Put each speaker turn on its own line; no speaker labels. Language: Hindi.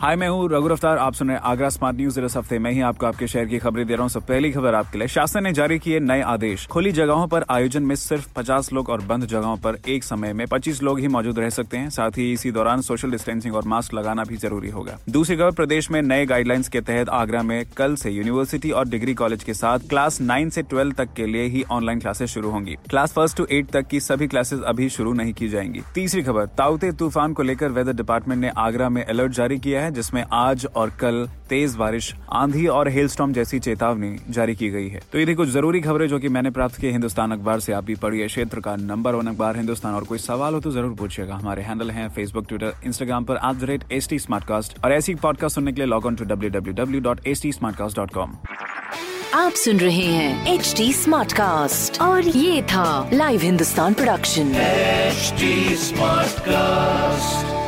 हाय, मैं हूँ रघु अफ्तार आप सुन रहे आगरा स्मार्ट न्यूज़। इस हफ़्ते मैं ही आपको आपके शहर की खबरें दे रहा हूँ। सब पहली खबर आपके लिए। शासन ने जारी किए नए आदेश। खुली जगहों पर आयोजन में सिर्फ़ 50 लोग और बंद जगहों पर एक समय में 25 लोग ही मौजूद रह सकते हैं। साथ ही इसी दौरान सोशल डिस्टेंसिंग और मास्क लगाना भी ज़रूरी होगा। दूसरी खबर, प्रदेश में नए गाइडलाइंस के तहत आगरा में कल से यूनिवर्सिटी और डिग्री कॉलेज के साथ क्लास नाइन से ट्वेल्व तक के लिए ही ऑनलाइन क्लासेस शुरू होंगी। क्लास फ़र्स्ट टू एट तक की सभी क्लासेस अभी शुरू नहीं की जाएँगी। तीसरी खबर, ताउते तूफ़ान को लेकर वेदर डिपार्टमेंट ने आगरा में अलर्ट जारी किया है। जिसमें आज और कल तेज बारिश आंधी और हेलस्टॉर्म जैसी चेतावनी जारी की गई है। तो ये थी कुछ ज़रूरी खबरें जो कि मैंने प्राप्त की हिंदुस्तान अखबार से आप भी पढ़िए। क्षेत्र का नंबर वन अखबार हिंदुस्तान। और कोई सवाल हो तो ज़रूर पूछिएगा। हमारे हैंडल हैं फेसबुक ट्विटर इंस्टाग्राम पर at the rate H T और ऐसी पॉडकास्ट सुनने के लिए log on to W W W dot H T
आप सुन रहे हैं एच टी स्मार्ट कास्ट और ये था live Hindustan production
HD Smartcast.